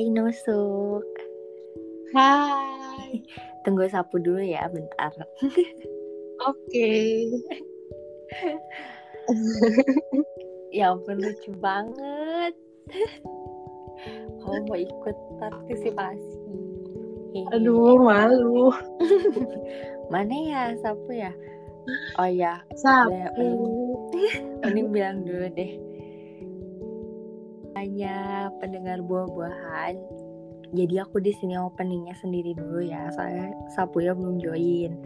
Hai Nusuk. Hai. Tunggu sapu dulu ya bentar. Oke. ya ampun lucu banget. Kamu mau ikut partisipasi? Aduh malu. Mana ya sapu ya? Oh ya. Sapu. Ini bilang dulu deh. Hanya pendengar buah-buahan. Jadi aku di sini openingnya sendiri dulu ya, soalnya sapu ya belum join.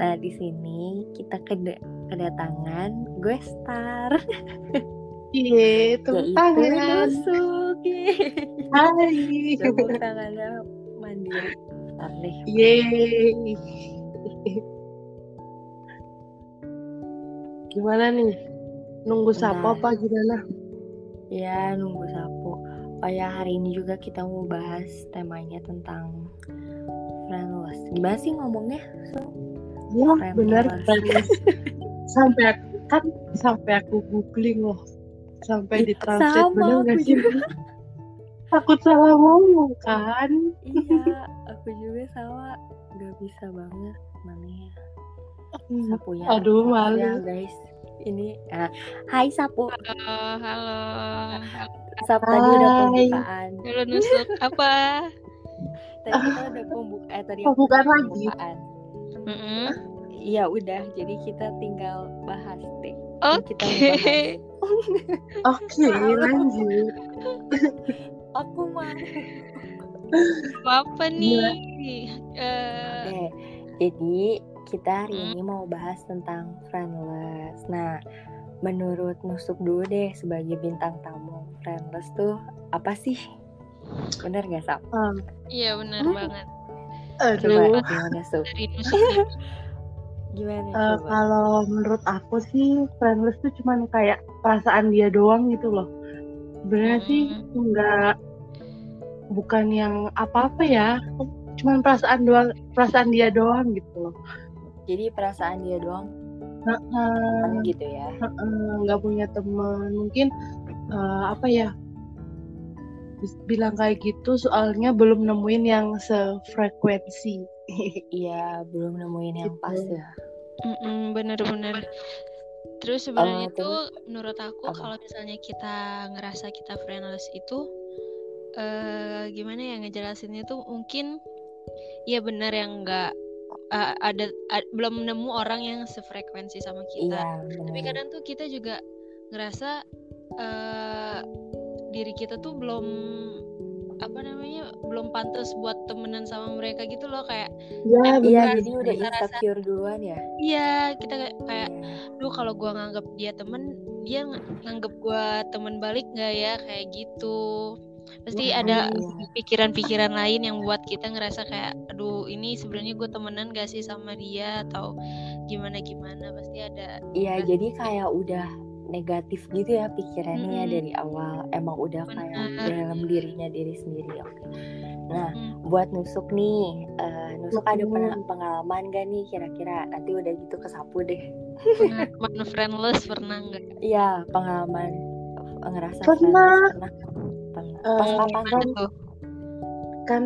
Nah di sini kita ked kedatangan gue star. Iya, tepuk tangan. Nusuk. Hai. Tepuk tangannya mandiri. Deh. Yeay. Gimana nih? Nunggu sapu Bentar. apa gimana? Ya nunggu sapu. Oh ya hari ini juga kita mau bahas temanya tentang friendless. Gimana sih ngomongnya? So, Ya, Friendless. benar friendless. sampai aku, kan sampai aku googling loh. Sampai Ih, ditranslate sama bener gak sih? juga. Takut salah ngomong kan? iya, aku juga sama. Gak bisa banget mana ya. Sapunya. Aduh Maaf ya malu. guys. Ini ah, Hai Sapu. Halo, halo. Sapu tadi udah pembukaan. Halo nusuk apa? Tadi kita udah pembukaan. Eh, tadi aku Pembukaan lagi? pembukaan. Mm-mm. Iya udah, jadi kita tinggal bahas deh. Oke. Mau. Oke, lanjut. Aku mah. Apa nih? Eh, Oke, jadi kita hari ini mau bahas tentang friendless. Nah, menurut Nusuk dulu deh sebagai bintang tamu, friendless tuh apa sih? Bener gak Sap? Iya benar Hmm. banget. Coba aduh. gimana Sup? Dari nusuk dulu. Gimana Eh, coba? kalau menurut aku sih friendless tuh cuman kayak perasaan dia doang gitu loh. Sebenarnya sih Hmm. nggak bukan yang apa-apa ya. Cuman perasaan doang, perasaan dia doang gitu loh. Jadi perasaan dia doang kan gitu ya? heeh, nggak punya teman. Mungkin eh, apa ya? Bilang kayak gitu soalnya belum nemuin yang sefrekuensi. Iya, belum nemuin yang Gitu. pas ya. Mm-mm, Bener-bener. Terus sebenarnya Eh, tuh menurut aku apa? kalau misalnya kita ngerasa kita friendless itu eh gimana ya ngejelasinnya tuh mungkin ya benar yang enggak ada, a- belum nemu orang yang sefrekuensi sama kita. Iya, Tapi kadang tuh kita juga ngerasa eh diri kita tuh belum apa namanya belum pantas buat temenan sama mereka gitu loh kayak Ya, Iya, benar. jadi udah kita rasa- insecure duluan ya. iya kita kayak, kayak Iya. duh kalau gua nganggap dia temen dia ng- nganggap gua temen balik nggak ya kayak gitu pasti Iya, ada iya. pikiran-pikiran lain yang buat kita ngerasa kayak aduh ini sebenarnya gue temenan gak sih sama dia atau gimana gimana pasti ada Iya, jadi kayak udah negatif gitu ya pikirannya Mm-mm. dari awal. Emang udah kayak Bener. dalam dirinya diri sendiri. Oke. Nah, Hmm, buat nusuk nih, eh, nusuk ada Mm-mm. pena- pengalaman gak nih kira-kira? Nanti udah gitu kesapu deh. pengalaman friendless pernah nggak Iya, pengalaman ngerasa Pernah. friendless pernah. Pernah. Pas kapan kan tuh? kan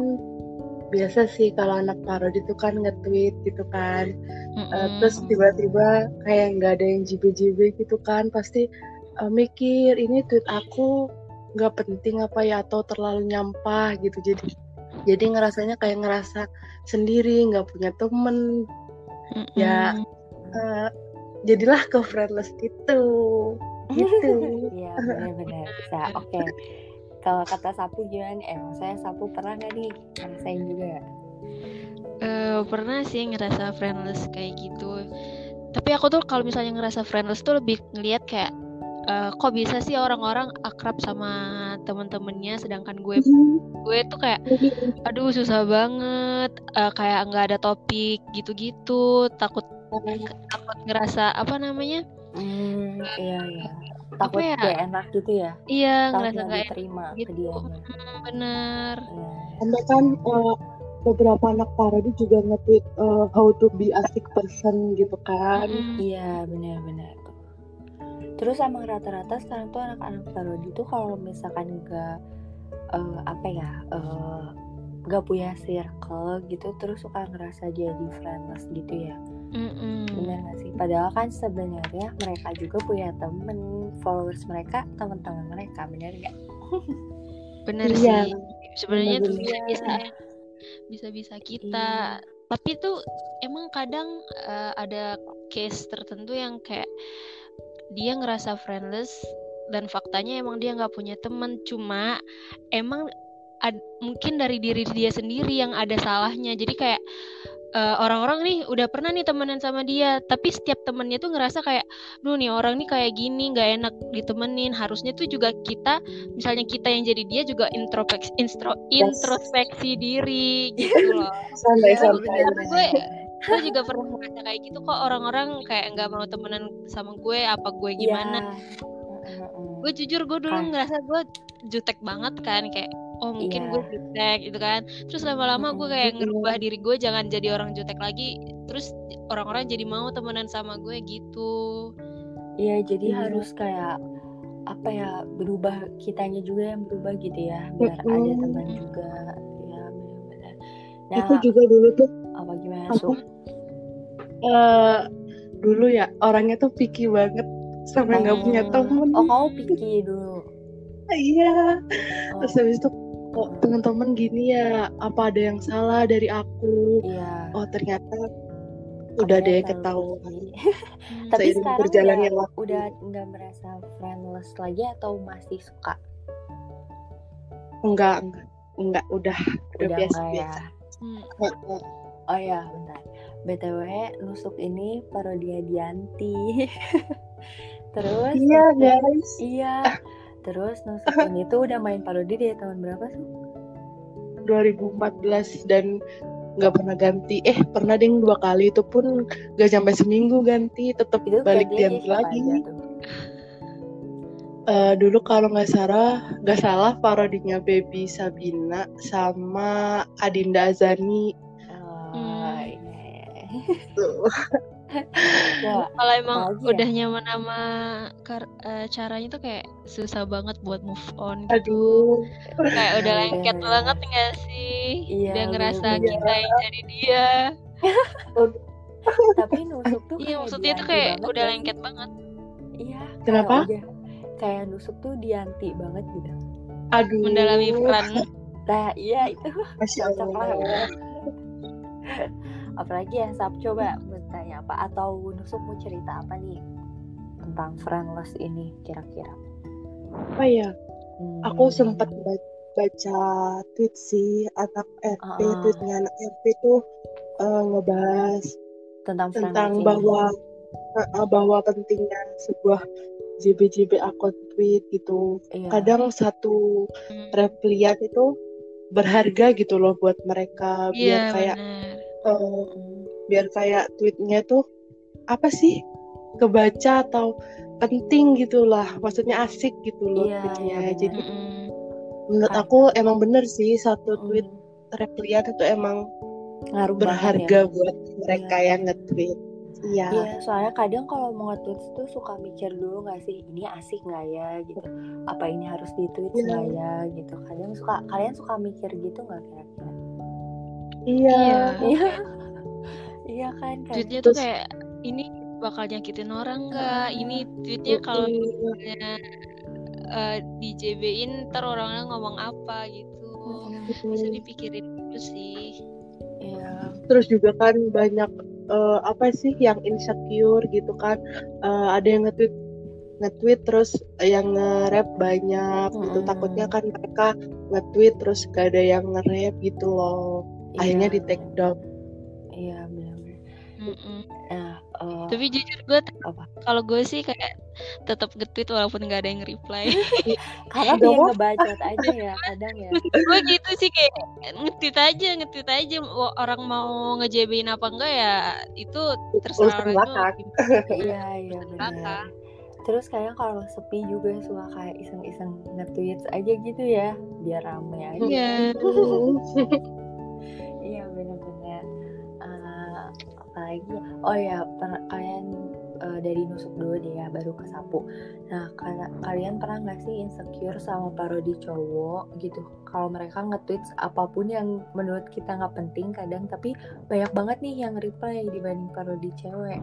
biasa sih kalau anak parodi itu kan nge-tweet gitu kan Eh, Mm-mm. terus tiba-tiba kayak nggak ada yang jibe-jibe gitu kan pasti eh, mikir ini tweet aku nggak penting apa ya atau terlalu nyampah gitu jadi jadi ngerasanya kayak ngerasa sendiri nggak punya temen ya. Mm-mm. Eh, jadilah ke friendless gitu gitu Iya, benar-benar bisa. Oke. Kalau kata sapu gimana? Eh, saya sapu pernah gak nih ngerasain juga? Eh, pernah sih ngerasa friendless kayak gitu tapi aku tuh kalau misalnya ngerasa friendless tuh lebih ngeliat kayak eh, kok bisa sih orang-orang akrab sama temen-temennya sedangkan gue gue tuh kayak aduh susah banget eh, kayak nggak ada topik gitu-gitu takut takut ngerasa apa namanya Hmm, iya iya. Takut ya? gak enak gitu ya? iya ngerasa gak diterima ke gitu dia. Hmm, bener Iya. Sampai kan eh, beberapa anak parodi juga nge-tweet eh, how to be a sick person gitu kan. Mm-mm. Iya benar-benar. Terus emang rata-rata sekarang tuh anak-anak parodi tuh kalau misalkan gak eh, apa ya eh, gak punya circle gitu terus suka ngerasa jadi friendless gitu ya Mm-mm. bener gak sih? Padahal kan sebenarnya mereka juga punya temen followers mereka teman-teman mereka bener gak bener Iya, sih. Sebenarnya tuh bener-bener. bisa bisa bisa kita. Tapi tuh emang kadang eh, ada case tertentu yang kayak dia ngerasa friendless dan faktanya emang dia nggak punya temen. Cuma emang ad- mungkin dari diri dia sendiri yang ada salahnya. Jadi kayak eh, orang-orang nih udah pernah nih temenan sama dia tapi setiap temennya tuh ngerasa kayak duh nih orang nih kayak gini nggak enak ditemenin. Harusnya tuh juga kita misalnya kita yang jadi dia juga introspeksi instro- introspeksi diri gitu loh. Santai Iya, santai bener. gue- gue juga pernah ngerasa kayak gitu kok orang-orang kayak nggak mau temenan sama gue? Apa gue gimana? Iya. Gue jujur gue dulu Kan. ngerasa gue jutek banget kan kayak oh mungkin Iya. gue jutek gitu kan terus lama-lama gue kayak ngerubah diri gue jangan jadi orang jutek lagi terus orang-orang jadi mau temenan sama gue gitu Iya, jadi Iya. harus kayak apa ya berubah kitanya juga yang berubah gitu ya, biar ada Mm-mm. teman juga. Ya benar-benar. Nah, Aku juga dulu tuh apa gimana aku Sum? eh, dulu ya orangnya tuh picky banget sampai nggak punya Oh, temen. Oh, kamu picky dulu. Iya. Oh, Terus habis itu kok teman-teman gini ya apa ada yang salah dari aku? iya. Oh ternyata udah deh ketahuan. Hmm. Tapi sekarang berjalannya udah, waktu. udah nggak merasa friendless lagi atau masih suka? Enggak, enggak, enggak, udah, udah Udah biasa ya? biasa. Hmm. Oh ya, bentar. BTW, nusuk ini parodia Dianti. Terus Iya guys. Iya. Terus nusuk ini tuh udah main parodi dari tahun berapa sih? 2014 dan nggak pernah ganti. Eh pernah ding dua kali itu pun gak sampai seminggu ganti, tetap Itu balik ganti lagi. Eh, dulu kalau nggak salah, nggak salah parodinya Baby Sabina sama Adinda Azani. Oh, Hmm. iya. Ya, kalau emang apalagi ya? udah nyaman sama kar- eh, caranya tuh kayak susah banget buat move on gitu Aduh, kayak udah Iya, lengket bener. banget nggak sih Iya, udah ngerasa bener-bener. kita yang jadi dia Tapi nusuk tuh iya maksudnya tuh kayak banget udah gak lengket banget Iya. Kenapa? Kayak, udah, kayak nusuk tuh dianti banget gitu. aduh. mendalami peran Nah, iya itu Masya. Allah. Apalagi ya, Sab coba bertanya apa atau nusuk mau cerita apa nih tentang friendless ini kira-kira? Apa ya? Hmm. Aku sempat ba- baca tweet sih anak FP, Ah. tweetnya anak FP tuh eh, ngebahas tentang tentang bahwa eh, bahwa pentingnya sebuah JB-JB akun tweet gitu. Iya. Kadang satu Hmm. replian itu berharga gitu loh buat mereka biar iya kayak benar eh, Mm, biar kayak tweetnya tuh apa sih kebaca atau penting gitulah maksudnya asik gitu loh Iya, tweetnya iya, jadi Mm-mm. menurut Kan. aku emang bener sih satu mm, tweet replian itu emang ngaruh banget berharga ya. buat mereka Iya. yang nge-tweet iya Iya, soalnya kadang kalau mau nge-tweet tuh suka mikir dulu nggak sih, ini asik nggak ya gitu. Apa ini harus di-tweet Iya. nggak ya gitu. Kadang suka, kalian suka mikir gitu nggak kira-kira? iya Iya. Iya kan, kayak tweetnya tuh kayak ini bakal nyakitin orang nggak? Ini tweetnya kalau misalnya eh, di JB-in ntar orang-orang ngomong apa gitu. Bisa dipikirin dulu sih. Iya. terus juga kan banyak eh, apa sih yang insecure gitu kan? Eh, ada yang nge-tweet nge-tweet terus yang nge-rap banyak gitu. Mm-mm. takutnya kan mereka nge-tweet terus gak ada yang nge-rap gitu loh. Akhirnya Iya, di take down. Iya. Mm-mm. Nah, eh, tapi jujur gue Apa? kalau gue sih kayak tetap nge-tweet walaupun nggak ada yang reply karena Udah pengen mau? ngebacot aja ya kadang ya. gue gitu sih kayak nge-tweet aja nge-tweet aja orang mau nge-JB-in apa enggak ya itu terserah Urusan orang belakang. Iya, iya benar. Terus kadang kalau sepi juga suka kayak iseng-iseng nge-tweet aja gitu ya, biar rame aja. Iya. Iya ya? Oh ya, pernah kalian eh, dari nusuk dulu deh ya baru ke sapu nah ka- kalian pernah nggak sih insecure sama parodi cowok gitu kalau mereka nge-tweet apa pun yang menurut kita nggak penting kadang tapi banyak banget nih yang reply dibanding parodi cewek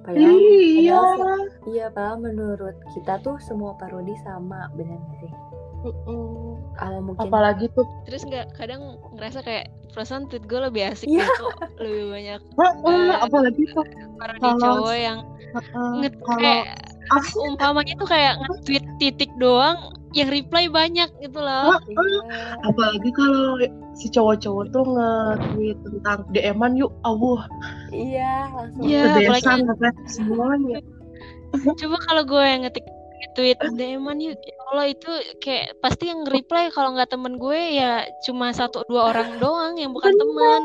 padahal Iya. padahal sih- iya padahal menurut kita tuh semua parodi sama bener gak sih Mm-mm. mungkin Apalagi tuh. Terus nggak kadang ngerasa kayak perasaan tweet gue lebih asik deh kok lebih banyak Heeh, Eh, apalagi tuh. parodi Kalau- cowok yang nge- kalau kayak umpamanya tuh kayak nge-tweet titik doang yang reply banyak gitu loh. Iya apalagi kalau si cowok-cowok tuh nge-tweet tentang DM-an yuk awuh. Iya langsung Iya, apalagi- nge-tweet semuanya. Coba kalau gue yang ngetik tweet DM-an yuk. Ya Allah itu kayak pasti yang reply kalau nggak temen gue ya cuma satu dua orang doang yang bukan teman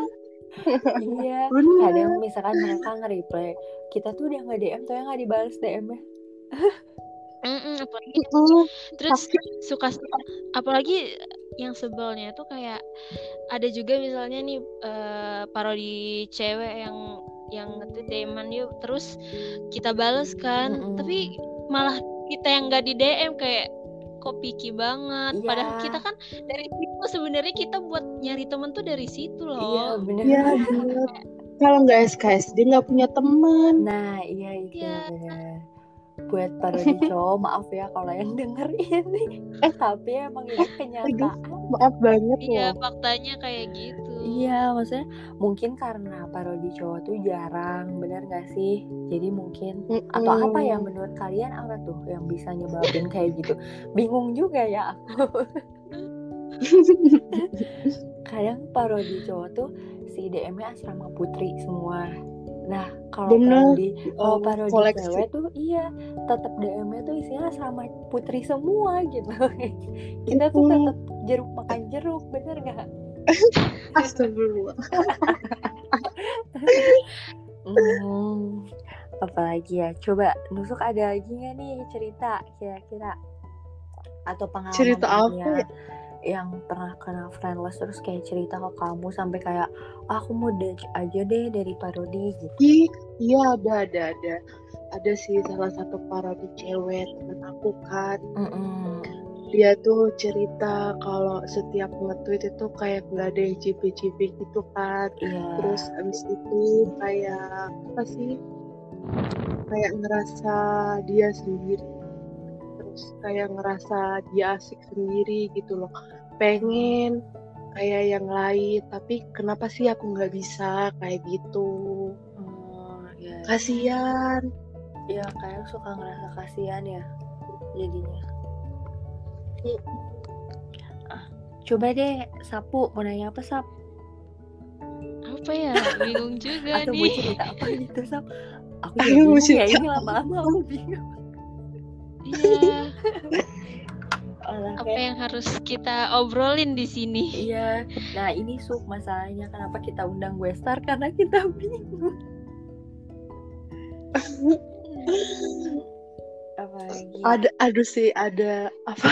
iya. Bener. Kadang misalkan mereka nge-reply kita tuh udah nge DM tapi nggak dibalas DM-nya. Mm-mm, apalagi Mm, terus suka apalagi yang sebelnya tuh kayak ada juga misalnya nih eh, parodi cewek yang yang nge-tweet DM-an yuk terus kita bales kan. Tapi malah kita yang nggak di DM kayak kok picky banget Iya. padahal kita kan dari situ sebenarnya kita buat nyari temen tuh dari situ iya loh bener Iya, bener. Kalau nggak SKS dia nggak punya teman. nah iya itu Iya. buat parodi cowok maaf ya kalau yang denger ini tapi emang ini kenyataan Maaf banget iya loh. faktanya kayak gitu Iya, maksudnya mungkin karena parodi cowok tuh jarang, bener gak sih? Jadi mungkin atau apa ya menurut kalian apa tuh yang bisa nyebabin kayak gitu? Bingung juga ya aku. Kadang parodi cowok tuh si DM-nya asrama putri semua. Nah, kalau parodi kalau Oh, parodi koleksi. cewek tuh iya, tetap DM-nya tuh isinya asrama putri semua gitu. Kita tuh tetap jeruk makan jeruk, bener gak? Astagfirullah. Hmm, apalagi ya? Coba nusuk ada lagi nggak nih cerita kira-kira atau pengalaman Cerita apa ya? yang pernah kena friendless terus kayak cerita ke kamu sampai kayak "Ah, aku mau date aja deh dari parodi gitu. Iya ada ada ada. Ada sih salah satu parodi cewek temen aku kan. Mm-mm. Dia tuh cerita kalau setiap nge-tweet itu kayak nggak ada yang cipi-cipi gitu kan. Iya. Terus abis itu kayak apa sih? Kayak ngerasa dia sendiri. Terus kayak ngerasa dia asik sendiri gitu loh. Pengen kayak yang lain, tapi kenapa sih aku nggak bisa kayak gitu? Oh, iya. Kasian. Iya, kayak suka ngerasa kasihan ya jadinya. Ah, coba deh sapu. Mau nanya apa sap? apa ya? Bingung juga Atau mau nih cerita apa gitu sap? Aku Ayo, mau bingung ya ini lama-lama aku bingung. iya. Apa kayak- yang harus kita obrolin di sini? Iya, nah ini sub masalahnya kenapa kita undang Westar karena kita bingung. Apalagi Ada, aduh sih ada apa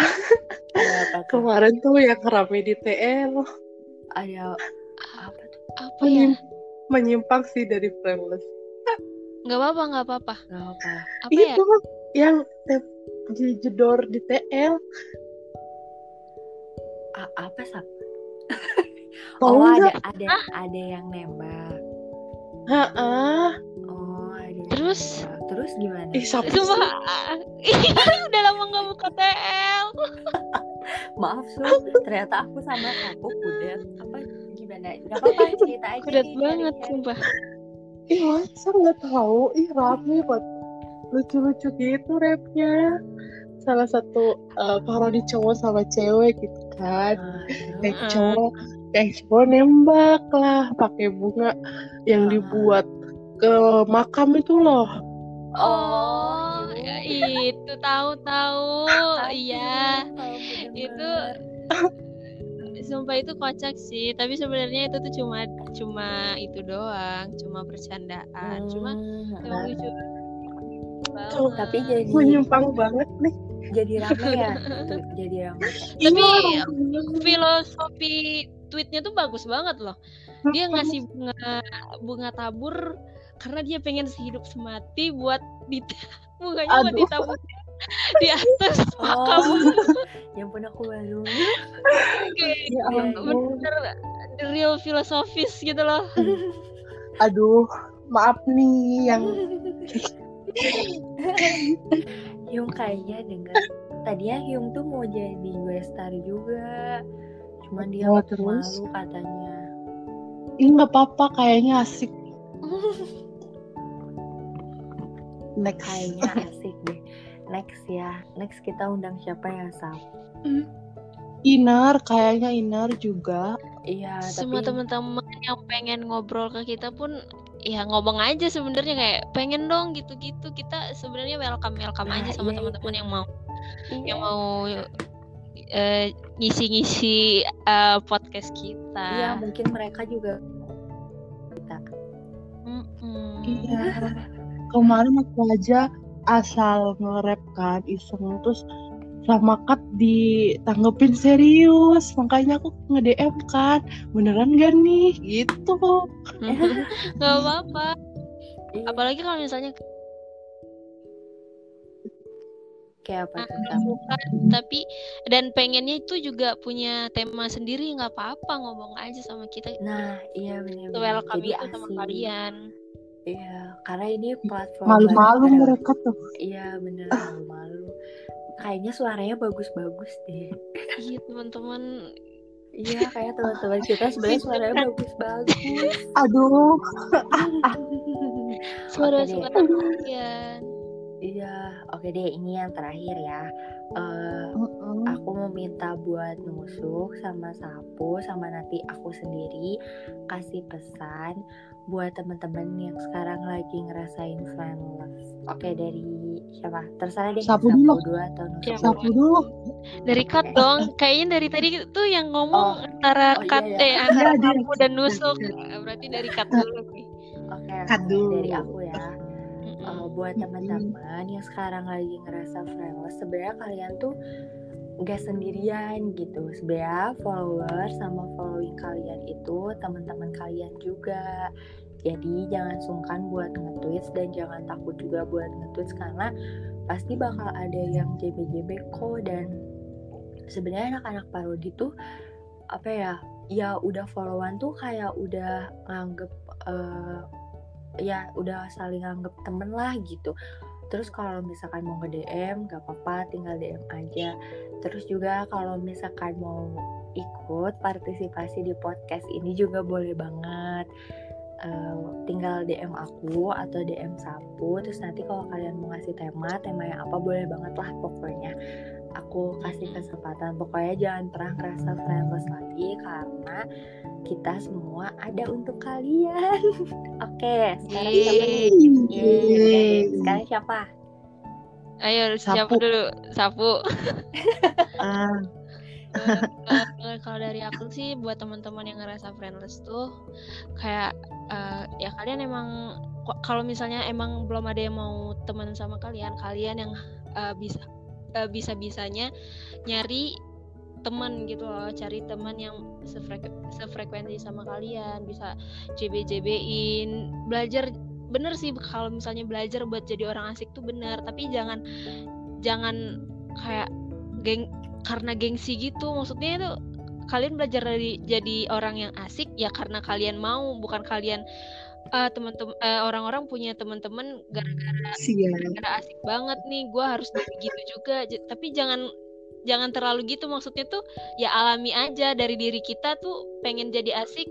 ada apa tuh? kemarin tuh yang rame di TL Ada apa tuh? apa ya menyim- menyimpang sih dari friendless. nggak apa-apa nggak apa-apa Gak apa? apa ya Itu yang te- di jedor di TL. A- apa sap? Tahu Oh ada ada ada yang nembak. Ha-ah. Terus? nembak. terus gimana? Ih, siapa sih? Sumpah, udah lama nggak buka TL. Maaf sub, ternyata aku sama aku kudet apa gimana? Gak apa-apa cerita aja. Kudet nih, banget, sharing-sharing. sumpah. Ih, masa nggak tahu? Ih, rame banget. Lucu-lucu gitu rapnya. Salah satu eh, parodi cowok sama cewek gitu kan. Ah? Yang Heeh. cowok, yang cowok nembak lah pakai bunga yang Ah. dibuat ke makam itu loh. Oh, ya itu tahu-tahu. Iya, itu sumpah itu kocak sih. Tapi sebenarnya itu tuh cuma cuma itu doang, cuma bercandaan. Cuma Hmm, emang lucu banget. tapi jadi Menyimpang banget nih. jadi rame ya tuh jadi rame Tapi Iya, filosofi tweetnya tuh bagus banget loh. Dia ngasih bunga bunga tabur karena dia pengen sehidup semati buat di mukanya buat ditabur di atas makam. Oh yang pun aku baru kayak Ya bener the real filosofis gitu loh. Aduh, maaf nih yang Hyung kayaknya dengar tadinya Hyung tuh mau jadi gue star juga. Cuman dia Oh, malu terus? katanya. Ini nggak apa-apa kayaknya asik. Next. kayaknya asik deh next ya next kita undang siapa ya Sap Inner, kayaknya Inner juga. iya semua tapi teman-teman yang pengen ngobrol ke kita pun ya ngomong aja sebenarnya kayak pengen dong gitu-gitu kita sebenarnya welcome welcome Nah, aja sama iya teman-teman itu. yang mau iya. yang mau eh, ngisi-ngisi eh, podcast kita. iya mungkin mereka juga kita Mm-mm. Iya. Kemarin aku aja asal nge-rap kan iseng terus sama Kat ditanggepin serius makanya aku nge-DM kan beneran gak nih gitu Gak apa-apa. Iya. Apalagi kalau misalnya kayak apa bukan, tapi dan pengennya itu juga punya tema sendiri nggak apa-apa ngomong aja sama kita. nah iya benar Welcome jadi itu sama kalian. Iya karena ini platform malu-malu baru. mereka tuh. Iya bener malu-malu. Kayaknya suaranya bagus-bagus deh. Iya teman-teman. iya kayak teman-teman kita sebenarnya suaranya bagus-bagus. Aduh. Suara-suara kalian. Iya, oke deh. Ini yang terakhir ya. Eh, Mm-mm. aku mau minta buat nusuk sama sapu sama nanti aku sendiri kasih pesan buat teman-teman yang sekarang lagi ngerasain friendless. Oke dari siapa? Terserah deh. Sapu dulu. dulu atau nusuk. Ya, sapu dulu Dari cut dong. Kayaknya dari tadi tuh yang ngomong antara Oh, iya, cut iya. eh antara Iya, sapu dan nusuk. Berarti dari cut dulu nih. Oke, dulu. dari aku ya. Uh, buat teman-teman yang sekarang lagi ngerasa friendless sebenarnya kalian tuh nggak sendirian gitu. Sebenarnya follower sama following kalian itu teman-teman kalian juga. Jadi jangan sungkan buat nge-tweets dan jangan takut juga buat nge-tweets karena pasti bakal ada yang JB-JB kok. Dan sebenarnya anak-anak parodi tuh apa ya ya udah followan tuh kayak udah nganggep eh, ya udah saling anggap temen lah gitu. Terus kalau misalkan mau nge DM gak apa-apa tinggal DM aja. Terus juga kalau misalkan mau ikut partisipasi di podcast ini juga boleh banget. Eh, tinggal DM aku atau DM Sapu. Terus nanti kalau kalian mau ngasih tema tema yang apa boleh banget lah pokoknya aku kasih kesempatan. Pokoknya jangan pernah ngerasa friendless lagi karena kita semua ada untuk kalian. Oke sekarang siapa nih? Yeay, Yeay. sekarang siapa? Ayo siapa dulu? Sapu. Ah, Eh, kalau dari aku sih buat teman-teman yang ngerasa friendless tuh kayak eh, ya kalian emang kalau misalnya emang belum ada yang mau teman sama kalian, kalian yang eh, bisa eh, bisa-bisanya nyari teman gitu loh, cari teman yang sefrek- sefrekuensi sama kalian, bisa JB-JB-in, belajar bener sih kalau misalnya belajar buat jadi orang asik tuh bener, tapi jangan jangan kayak geng karena gengsi gitu. Maksudnya itu kalian belajar dari jadi orang yang asik ya karena kalian mau bukan kalian eh teman-teman eh, orang-orang punya teman-teman gara-gara siap gara asik banget nih gue harus begitu juga. J- tapi jangan jangan terlalu gitu. Maksudnya tuh ya alami aja. Dari diri kita tuh pengen jadi asik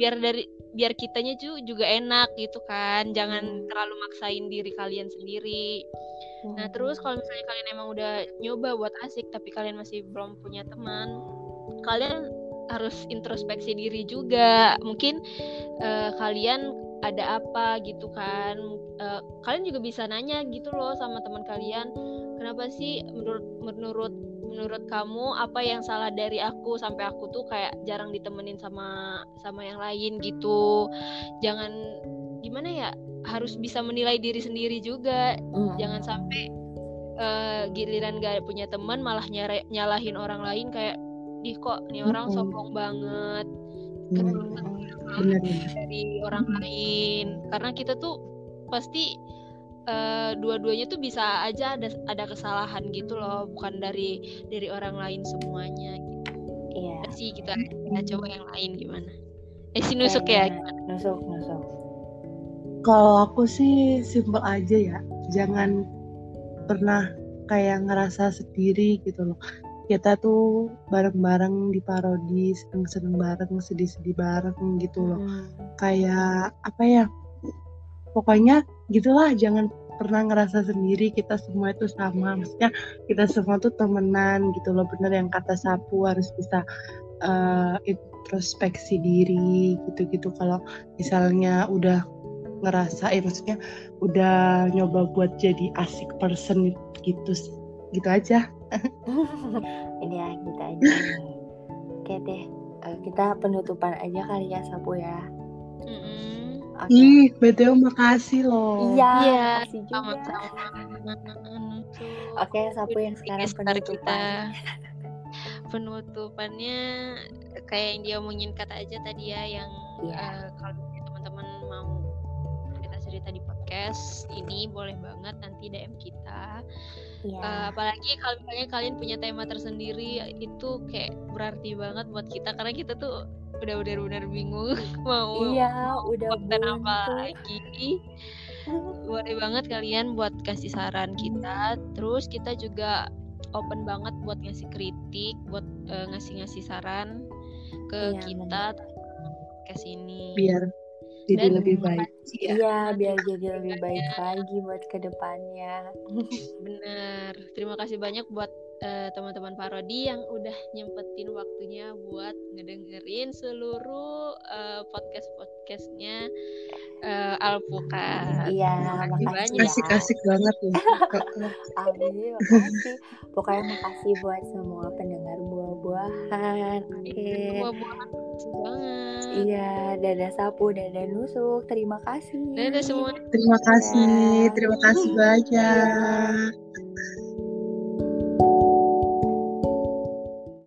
biar dari biar kitanya ju- juga enak gitu kan. Jangan terlalu maksain diri kalian sendiri. Nah terus kalau misalnya kalian emang udah nyoba buat asik tapi kalian masih belum punya teman, kalian harus introspeksi diri juga. Mungkin eh, kalian ada apa gitu kan? Eh, kalian juga bisa nanya gitu loh sama teman kalian. Kenapa sih menurut menurut menurut kamu apa yang salah dari aku sampai aku tuh kayak jarang ditemenin sama sama yang lain gitu. Jangan gimana ya? Harus bisa menilai diri sendiri juga Hmm. jangan sampai eh, giliran gak punya teman malah nyalahin orang lain kayak di kok nih orang Mm-mm. sombong banget Hmm. Tentu benar-benar dari orang lain. Karena kita tuh pasti uh, dua-duanya tuh bisa aja ada ada kesalahan gitu loh. Bukan dari dari orang lain semuanya gitu. Iya. Sih kita kita coba yang lain gimana? Eh si nusuk ya gimana? nusuk nusuk. Kalau aku sih simple aja ya. Jangan pernah kayak ngerasa sendiri gitu loh kita tuh bareng-bareng di parodi seneng-seneng bareng sedih-sedih bareng gitu loh. Hmm. kayak apa ya pokoknya gitulah jangan pernah ngerasa sendiri kita semua itu sama. Maksudnya kita semua tuh temenan gitu loh. Bener yang kata sapu harus bisa eh, introspeksi diri gitu-gitu. Kalau misalnya udah ngerasa eh maksudnya udah nyoba buat jadi asik person gitu gitu aja ya kita aja. Nih oke deh Eh, kita penutupan aja kali ya sapu ya. Oke. Ih btw makasih loh. Iya Iya, makasih juga. oke sapu yang sekarang penutupan. Penutupannya kayak yang dia omongin kata aja tadi ya yang Iya. eh, kalau teman-teman mau cerita-cerita di podcast ini boleh banget nanti DM kita Iya. Eh, apalagi kalau misalnya kalian punya tema tersendiri itu kayak berarti banget buat kita. Karena kita tuh udah benar-benar bingung mau iya udah konten apa lagi. Boleh banget kalian buat kasih saran kita. Terus kita juga open banget buat ngasih kritik buat eh, ngasih-ngasih saran ke Iya, kita tentang podcast ini. Biar jadi Dan- lebih baik ya. Iya, biar jadi lebih baik lagi buat ke depannya. bener terima kasih banyak buat eh, teman-teman parodi yang udah nyempetin waktunya buat ngedengerin seluruh eh, podcast podcastnya eh, Alpukat Iya, Makasih banyak. ya. asik-asik banget loh Amin, makasih. Pokoknya makasih buat semua pendengar buah-buahan. Oke. buah-buahan banget Iya, dadah sapu, dadah nusuk. Terima kasih. dadah semua terima kasih terima kasih banyak Iya.